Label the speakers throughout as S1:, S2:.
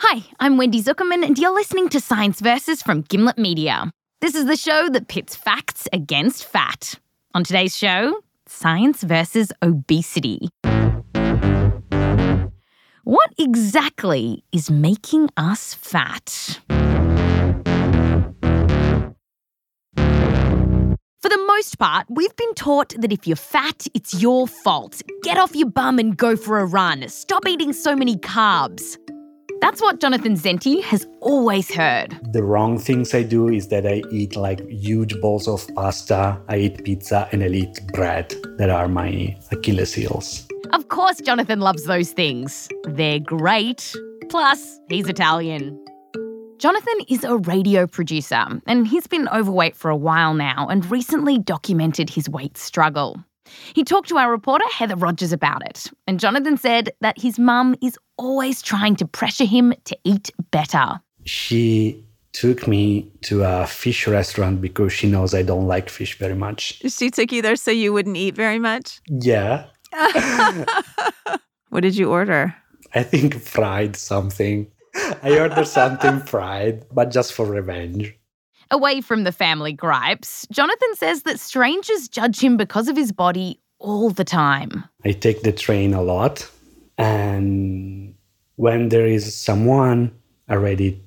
S1: Hi, I'm Wendy Zukerman, and you're listening to Science Versus from Gimlet Media. This is the show that pits facts against fat. On today's show, science versus obesity. What exactly is making us fat? For the most part, we've been taught that if you're fat, it's your fault. Get off your bum and go for a run. Stop eating so many carbs. That's what Jonathan Zenti has always heard.
S2: The wrong things I do is that I eat like huge bowls of pasta, I eat pizza, and I eat bread. That are my Achilles heels.
S1: Of course, Jonathan loves those things. They're great. Plus, he's Italian. Jonathan is a radio producer, and he's been overweight for a while now and recently documented his weight struggle. He talked to our reporter Heather Rogers about it, and Jonathan said that his mum is always trying to pressure him to eat better.
S2: She took me to a fish restaurant because she knows I don't like fish very much.
S3: She took you there so you wouldn't eat very much?
S2: Yeah.
S3: what did you order?
S2: I think fried something. I ordered something fried, but just for revenge.
S1: Away from the family gripes, Jonathan says that strangers judge him because of his body all the time.
S2: I take the train a lot, and when there is someone already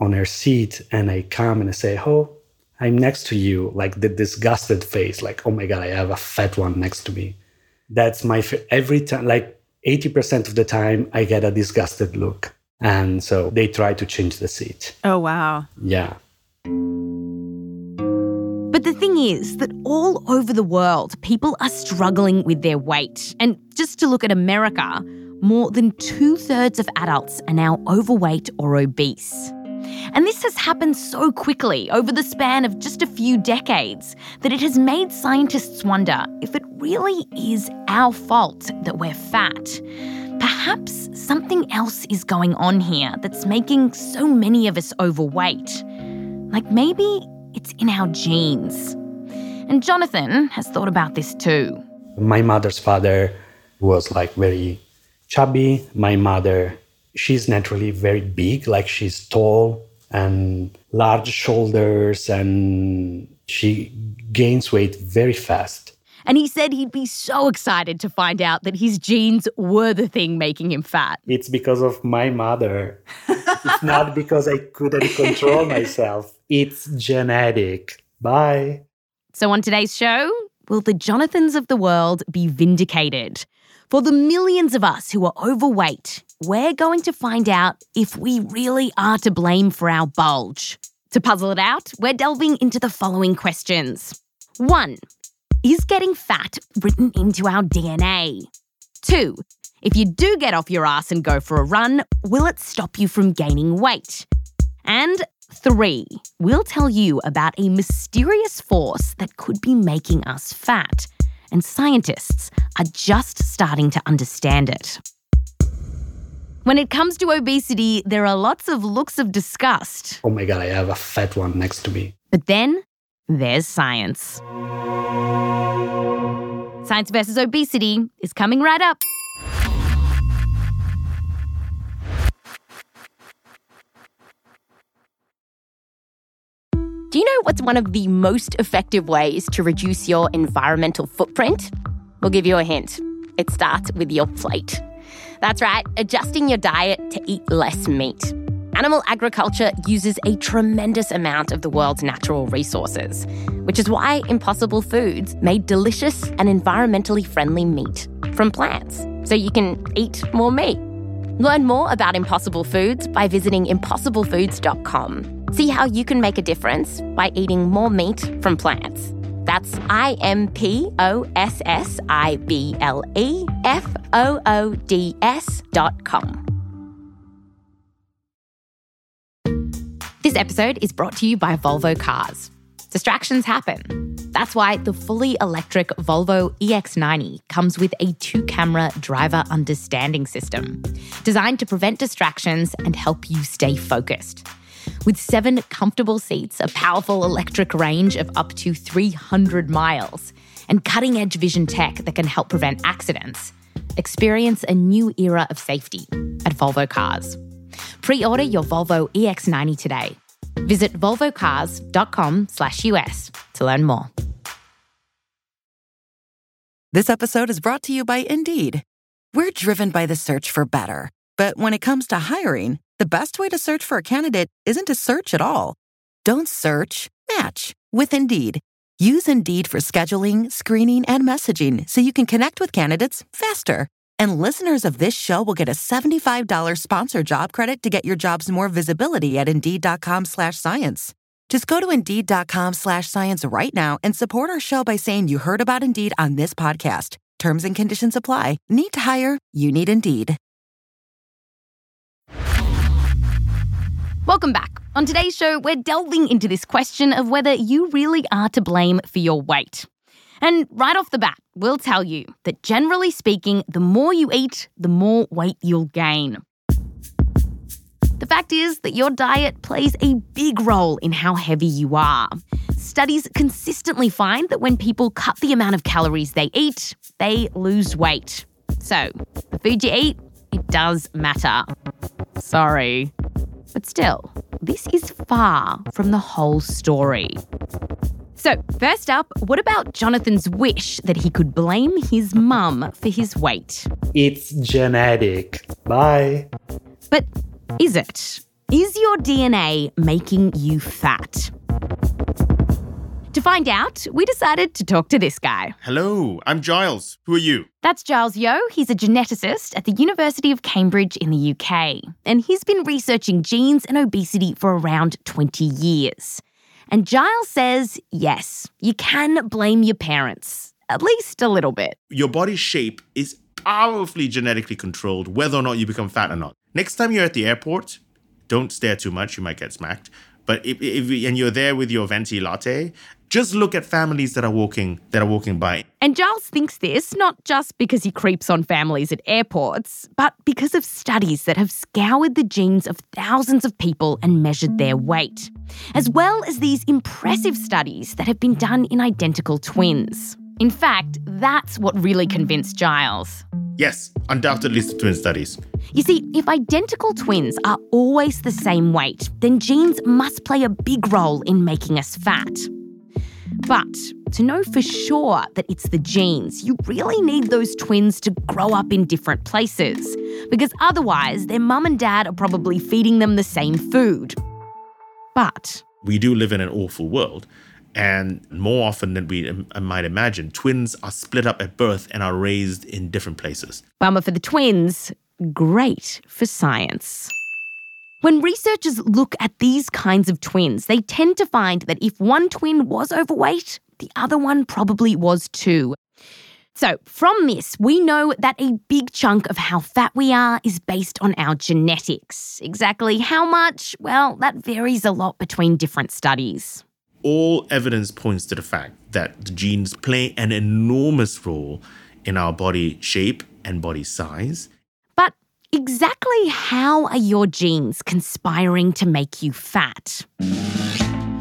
S2: on her seat, and I come and I say, Oh, I'm next to you, like the disgusted face, like, Oh my God, I have a fat one next to me. That's my, every time, like 80% of the time, I get a disgusted look. And so they try to change the seat.
S3: Oh, wow.
S2: Yeah.
S1: But the thing is that all over the world, people are struggling with their weight. And just to look at America, more than two thirds of adults are now overweight or obese. And this has happened so quickly over the span of just a few decades that it has made scientists wonder if it really is our fault that we're fat. Perhaps something else is going on here that's making so many of us overweight. Like maybe it's in our genes. And Jonathan has thought about this too.
S2: My mother's father was like very chubby. My mother, she's naturally very big, like she's tall and large shoulders, and she gains weight very fast.
S1: And he said he'd be so excited to find out that his genes were the thing making him fat.
S2: It's because of my mother. it's not because I couldn't control myself. It's genetic. Bye.
S1: So, on today's show, will the Jonathans of the world be vindicated? For the millions of us who are overweight, we're going to find out if we really are to blame for our bulge. To puzzle it out, we're delving into the following questions. 1. Is getting fat written into our DNA? 2. If you do get off your ass and go for a run, will it stop you from gaining weight? And 3. We'll tell you about a mysterious force that could be making us fat, and scientists are just starting to understand it. When it comes to obesity, there are lots of looks of disgust.
S2: Oh my God, I have a fat one next to me.
S1: But then there's science. Science versus Obesity is coming right up. Do you know what's one of the most effective ways to reduce your environmental footprint? We'll give you a hint. It starts with your plate. That's right, adjusting your diet to eat less meat. Animal agriculture uses a tremendous amount of the world's natural resources, which is why Impossible Foods made delicious and environmentally friendly meat from plants, so you can eat more meat. Learn more about Impossible Foods by visiting impossiblefoods.com. See how you can make a difference by eating more meat from plants. That's I M P O S S I B L E F O O D S dot com. This episode is brought to you by Volvo Cars. Distractions happen. That's why the fully electric Volvo EX90 comes with a two camera driver understanding system designed to prevent distractions and help you stay focused. With seven comfortable seats, a powerful electric range of up to 300 miles, and cutting edge vision tech that can help prevent accidents, experience a new era of safety at Volvo Cars. Pre order your Volvo EX90 today. Visit volvocars.com/us to learn more.
S4: This episode is brought to you by Indeed. We're driven by the search for better, but when it comes to hiring, the best way to search for a candidate isn't to search at all. Don't search, match with Indeed. Use Indeed for scheduling, screening, and messaging so you can connect with candidates faster. And listeners of this show will get a $75 sponsor job credit to get your jobs more visibility at Indeed.com slash science. Just go to Indeed.com slash science right now and support our show by saying you heard about Indeed on this podcast. Terms and conditions apply. Need to hire? You need Indeed.
S1: Welcome back. On today's show, we're delving into this question of whether you really are to blame for your weight. And right off the bat, we'll tell you that generally speaking, the more you eat, the more weight you'll gain. The fact is that your diet plays a big role in how heavy you are. Studies consistently find that when people cut the amount of calories they eat, they lose weight. So, the food you eat, it does matter. Sorry. But still, this is far from the whole story. So, first up, what about Jonathan's wish that he could blame his mum for his weight?
S2: It's genetic. Bye.
S1: But is it? Is your DNA making you fat? To find out, we decided to talk to this guy.
S5: Hello, I'm Giles. Who are you?
S1: That's Giles Yeo. He's a geneticist at the University of Cambridge in the UK. And he's been researching genes and obesity for around 20 years. And Giles says, yes, you can blame your parents, at least a little bit.
S5: Your body shape is powerfully genetically controlled whether or not you become fat or not. Next time you're at the airport, don't stare too much, you might get smacked. But if, if and you're there with your venti latte, just look at families that are walking that are walking by.
S1: And Giles thinks this not just because he creeps on families at airports, but because of studies that have scoured the genes of thousands of people and measured their weight, as well as these impressive studies that have been done in identical twins. In fact, that's what really convinced Giles.
S5: Yes, undoubtedly the twin studies.
S1: You see, if identical twins are always the same weight, then genes must play a big role in making us fat. But to know for sure that it's the genes, you really need those twins to grow up in different places. Because otherwise, their mum and dad are probably feeding them the same food. But
S5: we do live in an awful world. And more often than we uh, might imagine, twins are split up at birth and are raised in different places.
S1: Bummer for the twins, great for science. When researchers look at these kinds of twins, they tend to find that if one twin was overweight, the other one probably was too. So, from this, we know that a big chunk of how fat we are is based on our genetics. Exactly how much? Well, that varies a lot between different studies
S5: all evidence points to the fact that the genes play an enormous role in our body shape and body size.
S1: Exactly how are your genes conspiring to make you fat?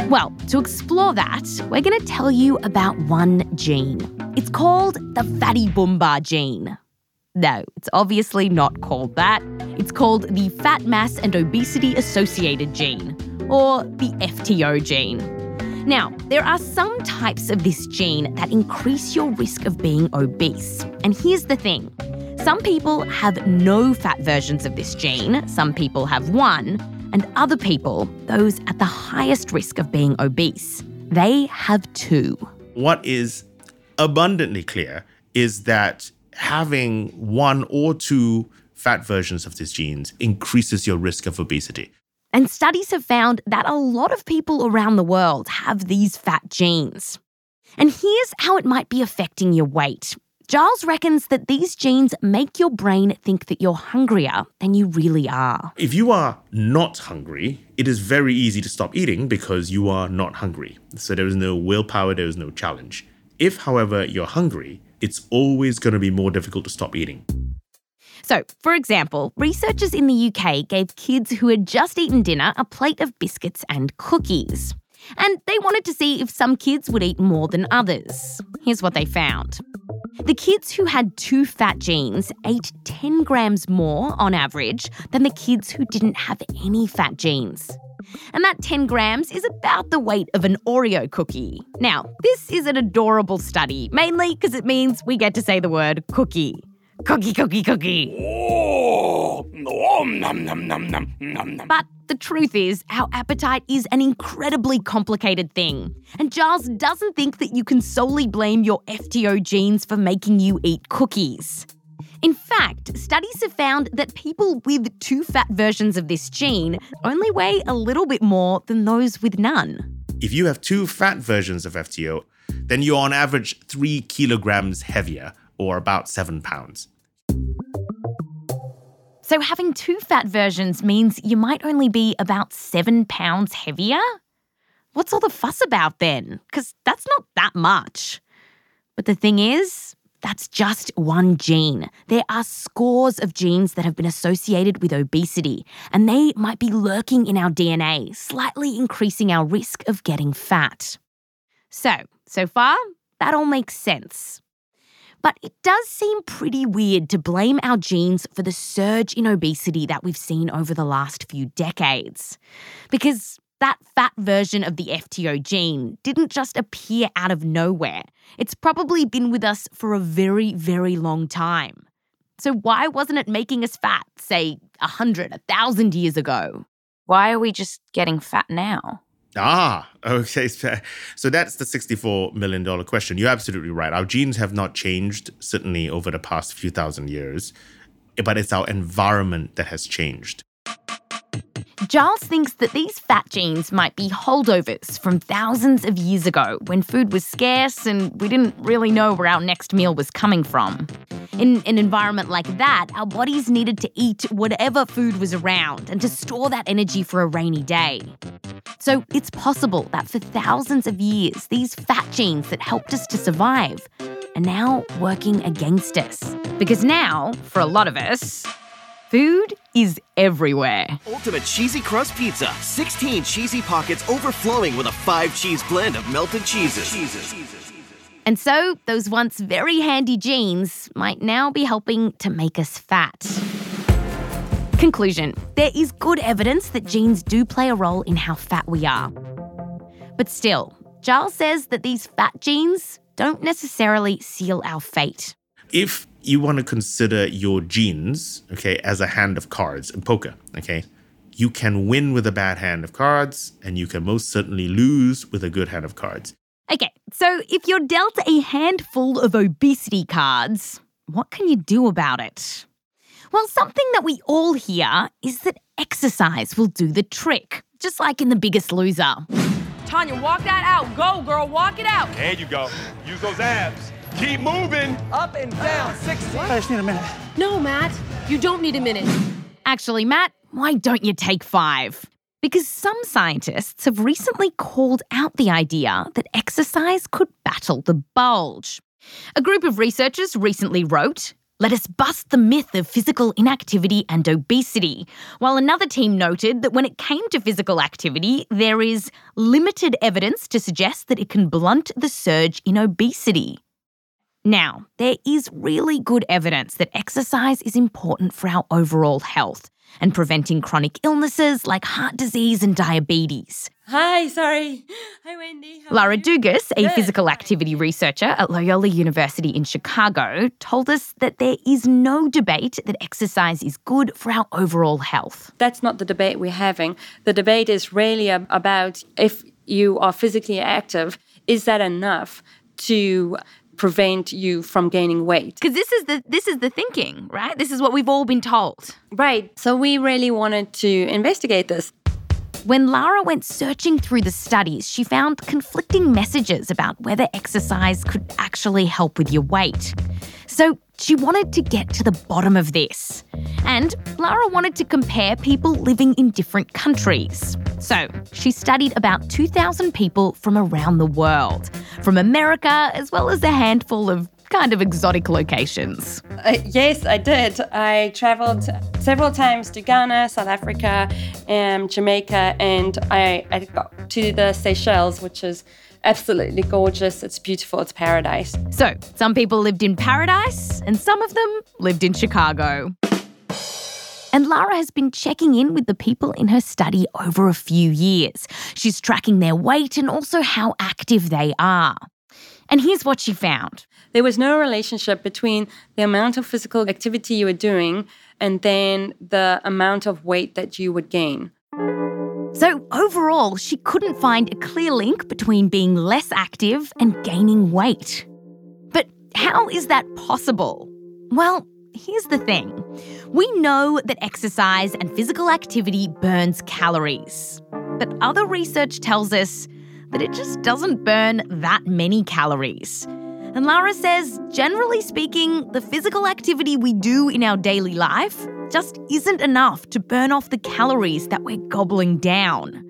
S1: Well, to explore that, we're going to tell you about one gene. It's called the fatty bumbar gene. No, it's obviously not called that. It's called the fat mass and obesity associated gene, or the FTO gene. Now, there are some types of this gene that increase your risk of being obese. And here's the thing some people have no fat versions of this gene, some people have one, and other people, those at the highest risk of being obese, they have two.
S5: What is abundantly clear is that having one or two fat versions of these genes increases your risk of obesity.
S1: And studies have found that a lot of people around the world have these fat genes. And here's how it might be affecting your weight. Giles reckons that these genes make your brain think that you're hungrier than you really are.
S5: If you are not hungry, it is very easy to stop eating because you are not hungry. So there is no willpower, there is no challenge. If, however, you're hungry, it's always going to be more difficult to stop eating.
S1: So, for example, researchers in the UK gave kids who had just eaten dinner a plate of biscuits and cookies. And they wanted to see if some kids would eat more than others. Here's what they found The kids who had two fat genes ate 10 grams more on average than the kids who didn't have any fat genes. And that 10 grams is about the weight of an Oreo cookie. Now, this is an adorable study, mainly because it means we get to say the word cookie. Cookie, cookie, cookie.
S6: Oh, nom, nom, nom, nom, nom, nom, nom.
S1: But the truth is, our appetite is an incredibly complicated thing. And Giles doesn't think that you can solely blame your FTO genes for making you eat cookies. In fact, studies have found that people with two fat versions of this gene only weigh a little bit more than those with none.
S5: If you have two fat versions of FTO, then you're on average three kilograms heavier, or about seven pounds.
S1: So, having two fat versions means you might only be about seven pounds heavier? What's all the fuss about then? Because that's not that much. But the thing is, that's just one gene. There are scores of genes that have been associated with obesity, and they might be lurking in our DNA, slightly increasing our risk of getting fat. So, so far, that all makes sense. But it does seem pretty weird to blame our genes for the surge in obesity that we've seen over the last few decades. Because that fat version of the FTO gene didn't just appear out of nowhere. It's probably been with us for a very, very long time. So, why wasn't it making us fat, say, a hundred, a thousand years ago?
S7: Why are we just getting fat now?
S5: Ah, okay. So that's the $64 million question. You're absolutely right. Our genes have not changed, certainly over the past few thousand years, but it's our environment that has changed.
S1: Giles thinks that these fat genes might be holdovers from thousands of years ago when food was scarce and we didn't really know where our next meal was coming from. In an environment like that, our bodies needed to eat whatever food was around and to store that energy for a rainy day. So it's possible that for thousands of years, these fat genes that helped us to survive are now working against us. Because now, for a lot of us, food is everywhere.
S8: Ultimate cheesy crust pizza. 16 cheesy pockets overflowing with a five cheese blend of melted cheeses.
S1: And so, those once very handy genes might now be helping to make us fat. Conclusion There is good evidence that genes do play a role in how fat we are. But still, Giles says that these fat genes don't necessarily seal our fate.
S5: If you want to consider your genes, okay, as a hand of cards in poker, okay, you can win with a bad hand of cards, and you can most certainly lose with a good hand of cards.
S1: Okay, so if you're dealt a handful of obesity cards, what can you do about it? Well, something that we all hear is that exercise will do the trick, just like in The Biggest Loser.
S9: Tanya, walk that out. Go, girl, walk it out.
S6: There you go. Use those abs. Keep moving.
S9: Up and down, 60.
S6: I just need a minute.
S9: No, Matt, you don't need a minute.
S1: Actually, Matt, why don't you take five? Because some scientists have recently called out the idea that exercise could battle the bulge. A group of researchers recently wrote, Let us bust the myth of physical inactivity and obesity, while another team noted that when it came to physical activity, there is limited evidence to suggest that it can blunt the surge in obesity. Now, there is really good evidence that exercise is important for our overall health and preventing chronic illnesses like heart disease and diabetes.
S9: Hi, sorry. Hi, Wendy. How
S1: Lara? Dugas, a
S9: Good.
S1: physical activity researcher at Loyola University in Chicago, told us that there is no debate that exercise is good for our overall health.
S10: That's not the debate we're having. The debate is really about if you are physically active, is that enough to prevent you from gaining weight?
S1: Because this is the this is the thinking, right? This is what we've all been told.
S10: Right. So we really wanted to investigate this.
S1: When Lara went searching through the studies, she found conflicting messages about whether exercise could actually help with your weight. So she wanted to get to the bottom of this. And Lara wanted to compare people living in different countries. So she studied about 2,000 people from around the world, from America as well as a handful of kind of exotic locations.
S10: Uh, yes, I did. I traveled several times to Ghana, South Africa, um, Jamaica, and I, I got to the Seychelles, which is absolutely gorgeous. It's beautiful. It's paradise.
S1: So, some people lived in paradise, and some of them lived in Chicago. And Lara has been checking in with the people in her study over a few years. She's tracking their weight and also how active they are. And here's what she found
S10: there was no relationship between the amount of physical activity you were doing and then the amount of weight that you would gain.
S1: So, overall, she couldn't find a clear link between being less active and gaining weight. But how is that possible? Well, here's the thing we know that exercise and physical activity burns calories, but other research tells us that it just doesn't burn that many calories. And Lara says, generally speaking, the physical activity we do in our daily life just isn't enough to burn off the calories that we're gobbling down.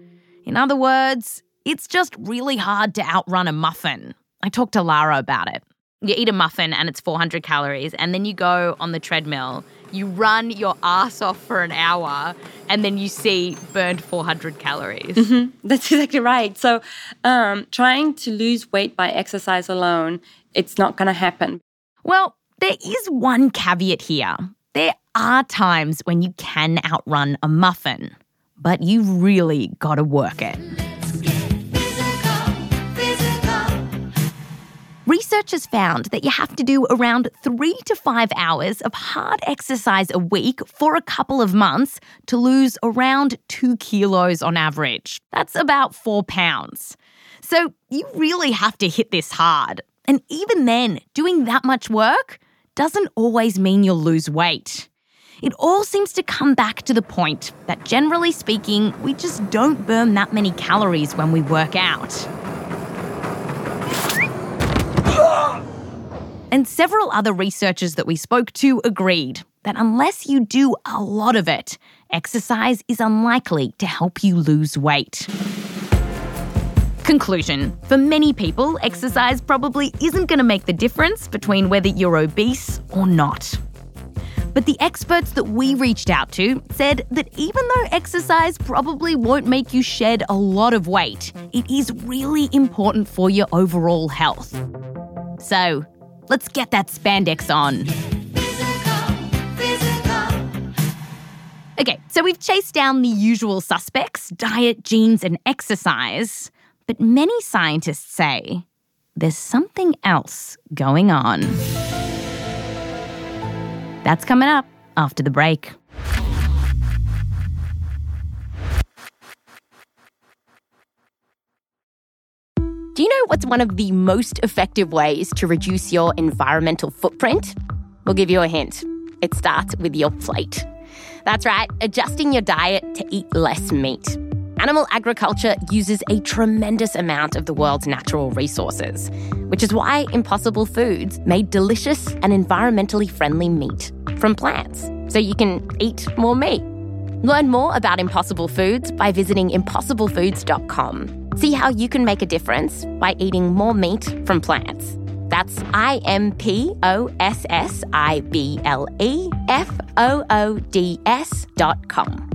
S1: In other words, it's just really hard to outrun a muffin. I talked to Lara about it. You eat a muffin and it's 400 calories, and then you go on the treadmill, you run your ass off for an hour, and then you see burned 400 calories.
S10: Mm-hmm. That's exactly right. So, um, trying to lose weight by exercise alone, it's not going to happen.
S1: Well, there is one caveat here. There are times when you can outrun a muffin, but you really got to work it. Researchers found that you have to do around three to five hours of hard exercise a week for a couple of months to lose around two kilos on average. That's about four pounds. So you really have to hit this hard. And even then, doing that much work doesn't always mean you'll lose weight. It all seems to come back to the point that generally speaking, we just don't burn that many calories when we work out. And several other researchers that we spoke to agreed that unless you do a lot of it, exercise is unlikely to help you lose weight. Conclusion For many people, exercise probably isn't going to make the difference between whether you're obese or not. But the experts that we reached out to said that even though exercise probably won't make you shed a lot of weight, it is really important for your overall health. So, let's get that spandex on. Okay, so we've chased down the usual suspects diet, genes, and exercise. But many scientists say there's something else going on. That's coming up after the break. Do you know what's one of the most effective ways to reduce your environmental footprint? We'll give you a hint. It starts with your plate. That's right, adjusting your diet to eat less meat. Animal agriculture uses a tremendous amount of the world's natural resources, which is why Impossible Foods made delicious and environmentally friendly meat from plants, so you can eat more meat. Learn more about Impossible Foods by visiting impossiblefoods.com. See how you can make a difference by eating more meat from plants. That's I M P O S S I B L E F O O D S dot com.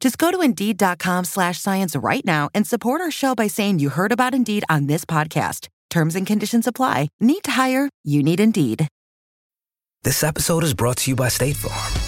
S4: Just go to Indeed.com slash science right now and support our show by saying you heard about Indeed on this podcast. Terms and conditions apply. Need to hire? You need Indeed.
S11: This episode is brought to you by State Farm.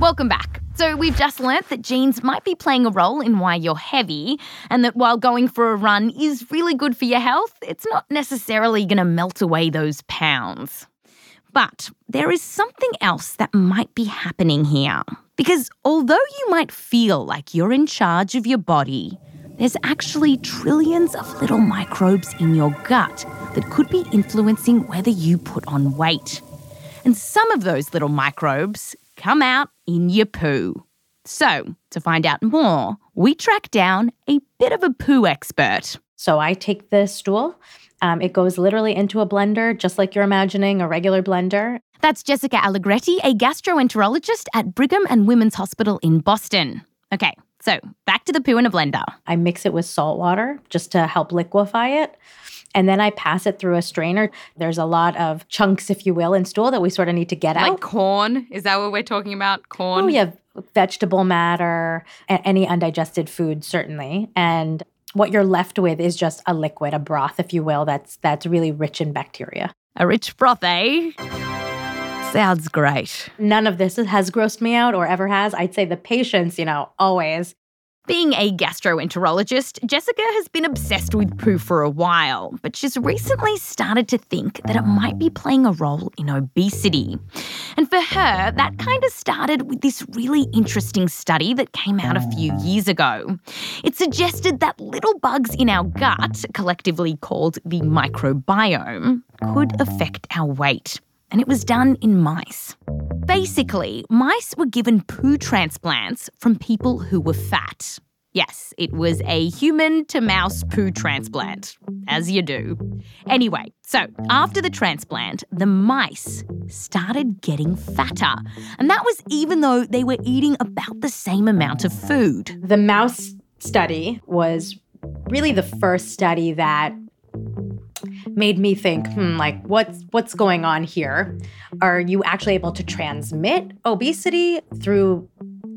S1: Welcome back. So, we've just learnt that genes might be playing a role in why you're heavy, and that while going for a run is really good for your health, it's not necessarily going to melt away those pounds. But there is something else that might be happening here. Because although you might feel like you're in charge of your body, there's actually trillions of little microbes in your gut that could be influencing whether you put on weight. And some of those little microbes come out in your poo. So, to find out more, we track down a bit of a poo expert.
S12: So I take the stool. Um, it goes literally into a blender, just like you're imagining a regular blender.
S1: That's Jessica Allegretti, a gastroenterologist at Brigham and Women's Hospital in Boston. Okay, so back to the poo in a blender.
S12: I mix it with salt water just to help liquefy it. And then I pass it through a strainer. There's a lot of chunks, if you will, in stool that we sort of need to get
S1: Like
S12: out.
S1: Like corn? Is that what we're talking about? Corn?
S12: Oh, yeah, vegetable matter, any undigested food, certainly. And what you're left with is just a liquid, a broth, if you will, that's that's really rich in bacteria.
S1: A rich broth, eh? Sounds great.
S12: None of this has grossed me out or ever has. I'd say the patients, you know, always.
S1: Being a gastroenterologist, Jessica has been obsessed with poo for a while, but she's recently started to think that it might be playing a role in obesity. And for her, that kind of started with this really interesting study that came out a few years ago. It suggested that little bugs in our gut, collectively called the microbiome, could affect our weight. And it was done in mice. Basically, mice were given poo transplants from people who were fat. Yes, it was a human to mouse poo transplant, as you do. Anyway, so after the transplant, the mice started getting fatter. And that was even though they were eating about the same amount of food.
S12: The mouse study was really the first study that made me think, hmm, like what's what's going on here? Are you actually able to transmit obesity through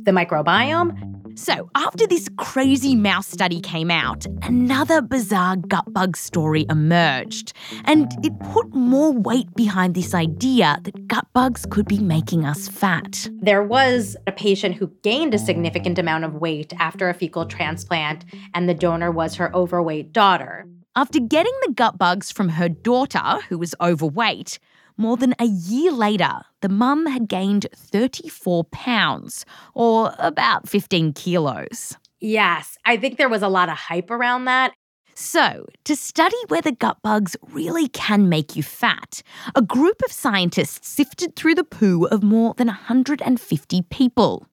S12: the microbiome?
S1: So, after this crazy mouse study came out, another bizarre gut bug story emerged. And it put more weight behind this idea that gut bugs could be making us fat.
S12: There was a patient who gained a significant amount of weight after a fecal transplant, and the donor was her overweight daughter.
S1: After getting the gut bugs from her daughter, who was overweight, more than a year later, the mum had gained 34 pounds, or about 15 kilos.
S12: Yes, I think there was a lot of hype around that.
S1: So, to study whether gut bugs really can make you fat, a group of scientists sifted through the poo of more than 150 people.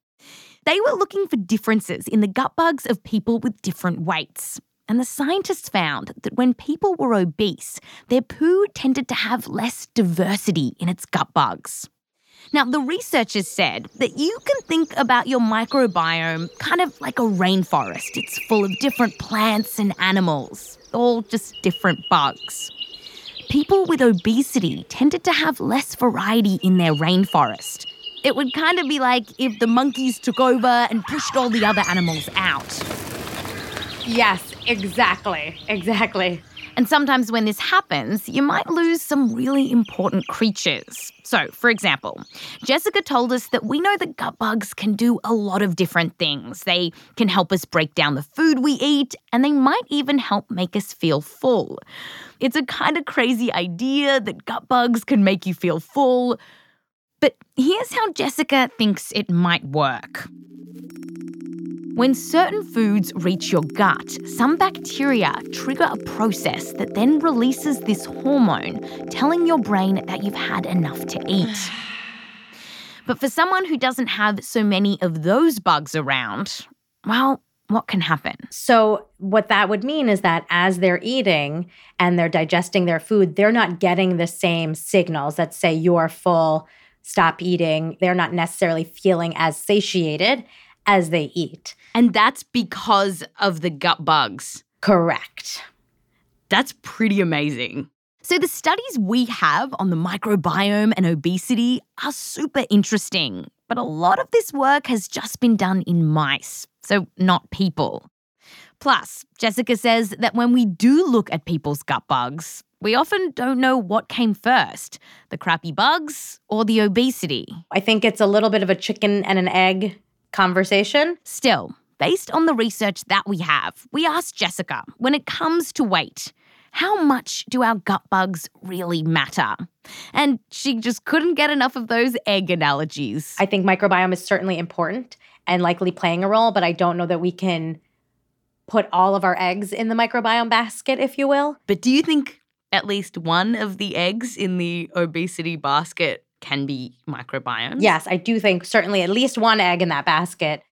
S1: They were looking for differences in the gut bugs of people with different weights. And the scientists found that when people were obese, their poo tended to have less diversity in its gut bugs. Now, the researchers said that you can think about your microbiome kind of like a rainforest. It's full of different plants and animals, all just different bugs. People with obesity tended to have less variety in their rainforest. It would kind of be like if the monkeys took over and pushed all the other animals out.
S12: Yes, exactly. Exactly.
S1: And sometimes when this happens, you might lose some really important creatures. So, for example, Jessica told us that we know that gut bugs can do a lot of different things. They can help us break down the food we eat, and they might even help make us feel full. It's a kind of crazy idea that gut bugs can make you feel full. But here's how Jessica thinks it might work. When certain foods reach your gut, some bacteria trigger a process that then releases this hormone, telling your brain that you've had enough to eat. But for someone who doesn't have so many of those bugs around, well, what can happen?
S12: So, what that would mean is that as they're eating and they're digesting their food, they're not getting the same signals that say you're full, stop eating. They're not necessarily feeling as satiated. As they eat.
S1: And that's because of the gut bugs.
S12: Correct.
S1: That's pretty amazing. So, the studies we have on the microbiome and obesity are super interesting, but a lot of this work has just been done in mice, so not people. Plus, Jessica says that when we do look at people's gut bugs, we often don't know what came first the crappy bugs or the obesity.
S12: I think it's a little bit of a chicken and an egg conversation.
S1: Still, based on the research that we have, we asked Jessica when it comes to weight, how much do our gut bugs really matter? And she just couldn't get enough of those egg analogies.
S12: I think microbiome is certainly important and likely playing a role, but I don't know that we can put all of our eggs in the microbiome basket, if you will.
S1: But do you think at least one of the eggs in the obesity basket can be microbiome?
S12: Yes, I do think certainly at least one egg in that basket.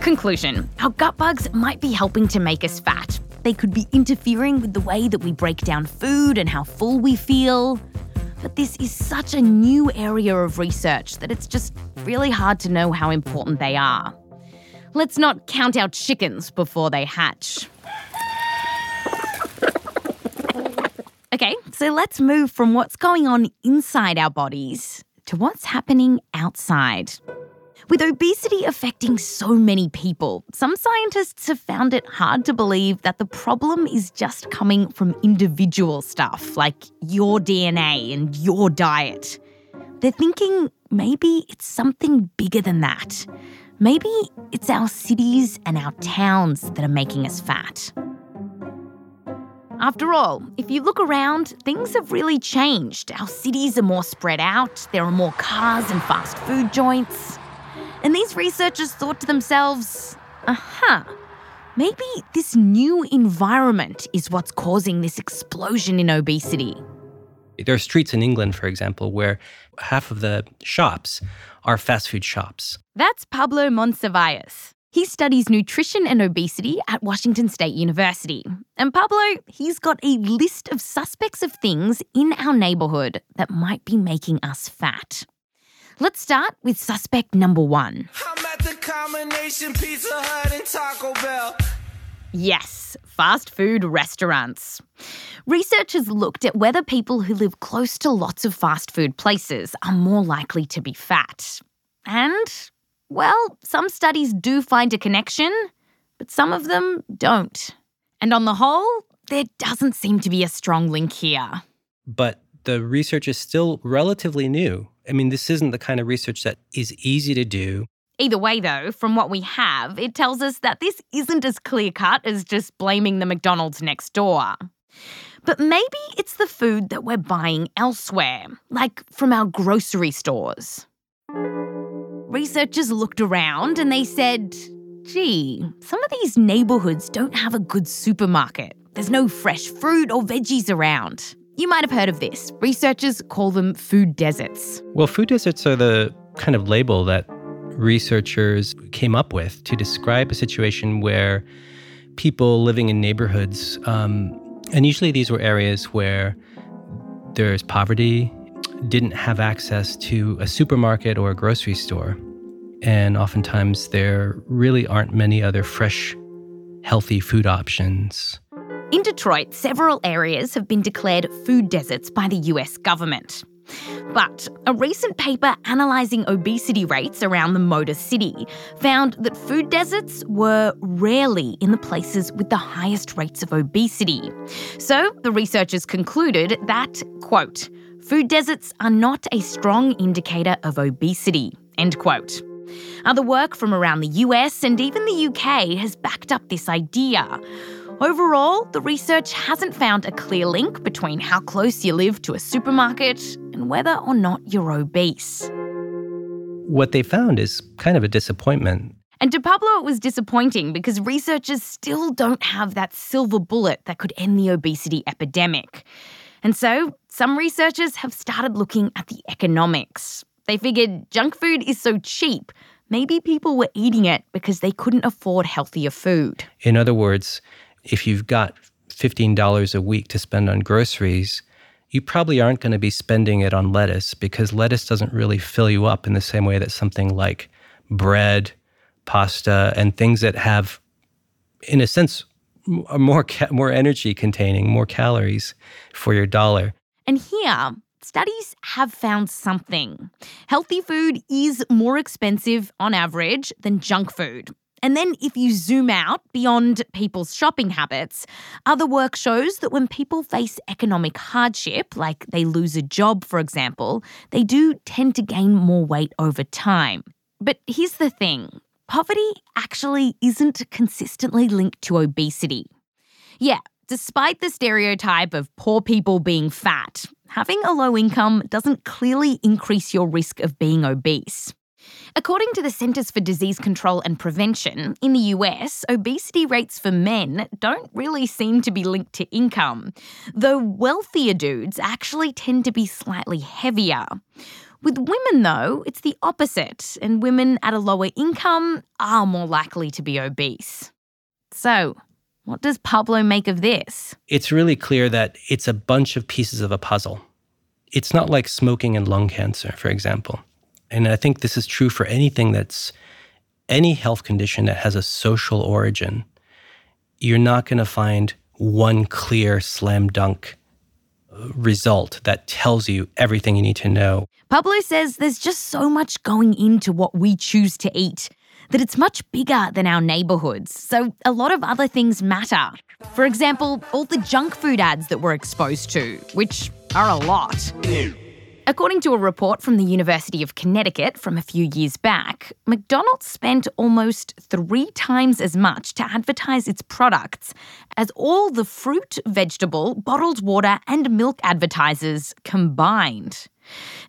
S1: Conclusion Our gut bugs might be helping to make us fat. They could be interfering with the way that we break down food and how full we feel. But this is such a new area of research that it's just really hard to know how important they are. Let's not count our chickens before they hatch. Okay, so let's move from what's going on inside our bodies to what's happening outside. With obesity affecting so many people, some scientists have found it hard to believe that the problem is just coming from individual stuff like your DNA and your diet. They're thinking maybe it's something bigger than that. Maybe it's our cities and our towns that are making us fat. After all, if you look around, things have really changed. Our cities are more spread out, there are more cars and fast food joints. And these researchers thought to themselves, aha, maybe this new environment is what's causing this explosion in obesity.
S13: There are streets in England, for example, where half of the shops are fast food shops.
S1: That's Pablo Monsivais. He studies nutrition and obesity at Washington State University. And Pablo, he's got a list of suspects of things in our neighborhood that might be making us fat. Let's start with suspect number one.
S14: I'm at the combination Pizza Hut and Taco Bell.
S1: Yes, fast food restaurants. Researchers looked at whether people who live close to lots of fast food places are more likely to be fat. And well, some studies do find a connection, but some of them don't. And on the whole, there doesn't seem to be a strong link here.
S13: But the research is still relatively new. I mean, this isn't the kind of research that is easy to do.
S1: Either way, though, from what we have, it tells us that this isn't as clear cut as just blaming the McDonald's next door. But maybe it's the food that we're buying elsewhere, like from our grocery stores. Researchers looked around and they said, gee, some of these neighbourhoods don't have a good supermarket. There's no fresh fruit or veggies around. You might have heard of this. Researchers call them food deserts.
S13: Well, food deserts are the kind of label that researchers came up with to describe a situation where people living in neighborhoods, um, and usually these were areas where there's poverty, didn't have access to a supermarket or a grocery store. And oftentimes there really aren't many other fresh, healthy food options.
S1: In Detroit, several areas have been declared food deserts by the US government. But a recent paper analysing obesity rates around the Motor City found that food deserts were rarely in the places with the highest rates of obesity. So the researchers concluded that, quote, food deserts are not a strong indicator of obesity, end quote. Other work from around the US and even the UK has backed up this idea. Overall, the research hasn't found a clear link between how close you live to a supermarket and whether or not you're obese.
S13: What they found is kind of a disappointment.
S1: And to Pablo, it was disappointing because researchers still don't have that silver bullet that could end the obesity epidemic. And so, some researchers have started looking at the economics. They figured junk food is so cheap, maybe people were eating it because they couldn't afford healthier food.
S13: In other words, if you've got $15 a week to spend on groceries, you probably aren't going to be spending it on lettuce because lettuce doesn't really fill you up in the same way that something like bread pasta, and things that have, in a sense, more ca- more energy containing, more calories for your dollar.
S1: And here, studies have found something. Healthy food is more expensive on average than junk food. And then, if you zoom out beyond people's shopping habits, other work shows that when people face economic hardship, like they lose a job, for example, they do tend to gain more weight over time. But here's the thing poverty actually isn't consistently linked to obesity. Yeah, despite the stereotype of poor people being fat, having a low income doesn't clearly increase your risk of being obese. According to the Centers for Disease Control and Prevention, in the US, obesity rates for men don't really seem to be linked to income, though wealthier dudes actually tend to be slightly heavier. With women, though, it's the opposite, and women at a lower income are more likely to be obese. So, what does Pablo make of this?
S13: It's really clear that it's a bunch of pieces of a puzzle. It's not like smoking and lung cancer, for example. And I think this is true for anything that's any health condition that has a social origin. You're not going to find one clear slam dunk result that tells you everything you need to know.
S1: Pablo says there's just so much going into what we choose to eat that it's much bigger than our neighborhoods. So a lot of other things matter. For example, all the junk food ads that we're exposed to, which are a lot. According to a report from the University of Connecticut from a few years back, McDonald's spent almost three times as much to advertise its products as all the fruit, vegetable, bottled water, and milk advertisers combined.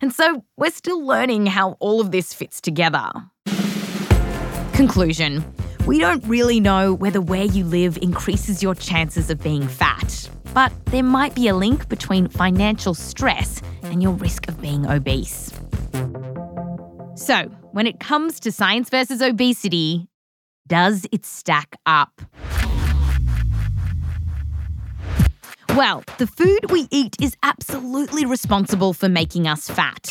S1: And so we're still learning how all of this fits together. Conclusion We don't really know whether where you live increases your chances of being fat, but there might be a link between financial stress and your risk of being obese. So, when it comes to science versus obesity, does it stack up? Well, the food we eat is absolutely responsible for making us fat.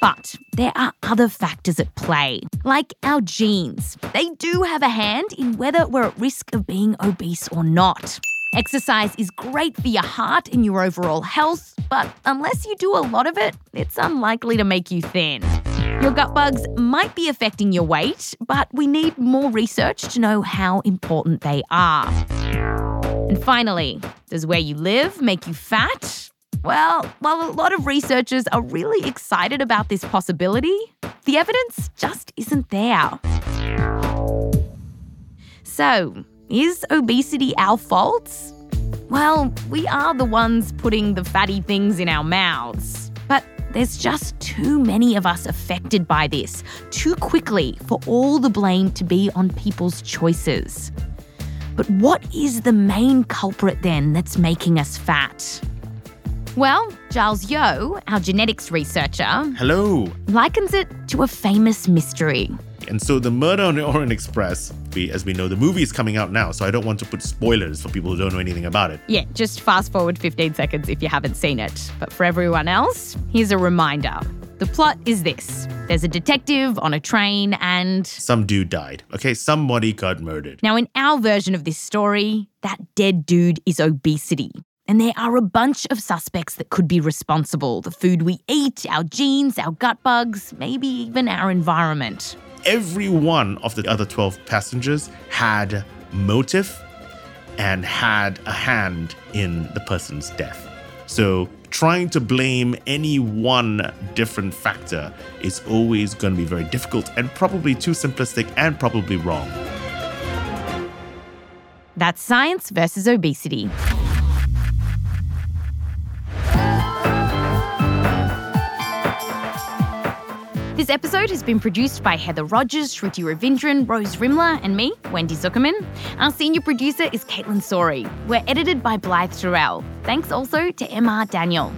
S1: But there are other factors at play, like our genes. They do have a hand in whether we're at risk of being obese or not. Exercise is great for your heart and your overall health, but unless you do a lot of it, it's unlikely to make you thin. Your gut bugs might be affecting your weight, but we need more research to know how important they are. And finally, does where you live make you fat? Well, while a lot of researchers are really excited about this possibility, the evidence just isn't there. So, is obesity our fault? Well, we are the ones putting the fatty things in our mouths. But there's just too many of us affected by this too quickly for all the blame to be on people's choices. But what is the main culprit then that's making us fat? Well, Giles Yeo, our genetics researcher,
S5: Hello.
S1: likens it to a famous mystery.
S5: And so the Murder on the Orient Express, we, as we know, the movie is coming out now, so I don't want to put spoilers for people who don't know anything about it.
S1: Yeah, just fast forward 15 seconds if you haven't seen it. But for everyone else, here's a reminder. The plot is this there's a detective on a train, and.
S5: Some dude died. Okay, somebody got murdered.
S1: Now, in our version of this story, that dead dude is obesity. And there are a bunch of suspects that could be responsible the food we eat, our genes, our gut bugs, maybe even our environment.
S5: Every one of the other 12 passengers had motive and had a hand in the person's death. So, trying to blame any one different factor is always going to be very difficult and probably too simplistic and probably wrong.
S1: That's science versus obesity. This episode has been produced by Heather Rogers, Shruti Ravindran, Rose Rimler, and me, Wendy Zukerman. Our senior producer is Caitlin Sori. We're edited by Blythe Terrell. Thanks also to MR Daniel.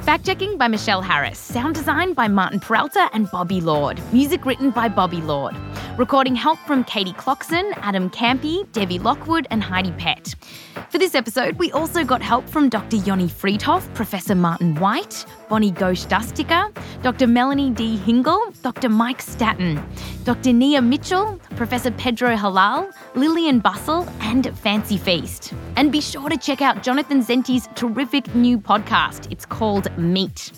S1: Fact checking by Michelle Harris. Sound design by Martin Peralta and Bobby Lord. Music written by Bobby Lord. Recording help from Katie Clockson, Adam Campy, Debbie Lockwood, and Heidi Pett. For this episode, we also got help from Dr. Yoni Freedhoff, Professor Martin White, Bonnie Ghosh-Dastidar, Dr. Melanie D. Hingle, Dr. Mike Statten, Dr. Nia Mitchell, Professor Pedro Hallal, Lillian Bustle, and Fancy Feast. And be sure to check out Jonathan Zenti's terrific new podcast. It's called Meat.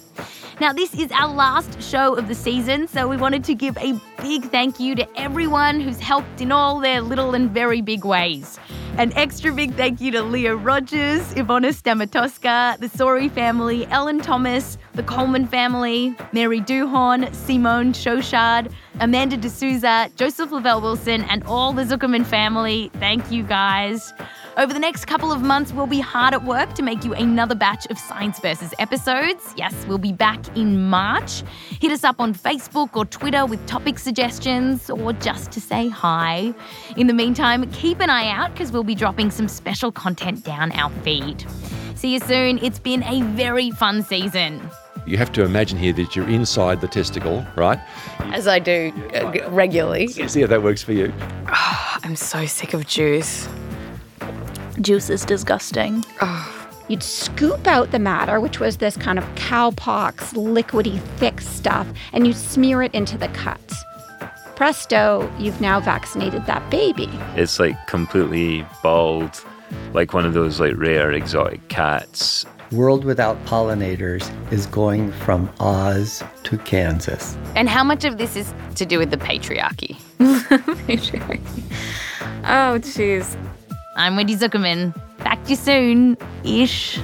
S1: Now, this is our last show of the season, so we wanted to give a big thank you to everyone who's helped in all their little and very big ways. An extra big thank you to Leah Rogers, Ivona Stamatoska, the Sori family, Ellen Thomas, the Coleman family, Mary Duhorn, Simone Shoshard, Amanda D'Souza, Joseph Lavelle Wilson, and all the Zukerman family. Thank you guys. Over the next couple of months, we'll be hard at work to make you another batch of Science Versus episodes. Yes, we'll be back in March. Hit us up on Facebook or Twitter with topic suggestions or just to say hi. In the meantime, keep an eye out because we'll be dropping some special content down our feed. See you soon. It's been a very fun season.
S15: You have to imagine here that you're inside the testicle, right?
S16: As I do uh, regularly.
S15: See how that works for you.
S16: I'm so sick of juice. Juice is disgusting.
S17: You'd scoop out the matter, which was this kind of cowpox, liquidy, thick stuff, and you smear it into the cuts. Presto, you've now vaccinated that baby.
S18: It's like completely bald, like one of those like rare exotic cats.
S19: World Without Pollinators is going from Oz to Kansas.
S7: And how much of this is to do with the patriarchy?
S16: patriarchy. Oh, jeez.
S1: I'm Wendy Zukerman. Back to you soon ish.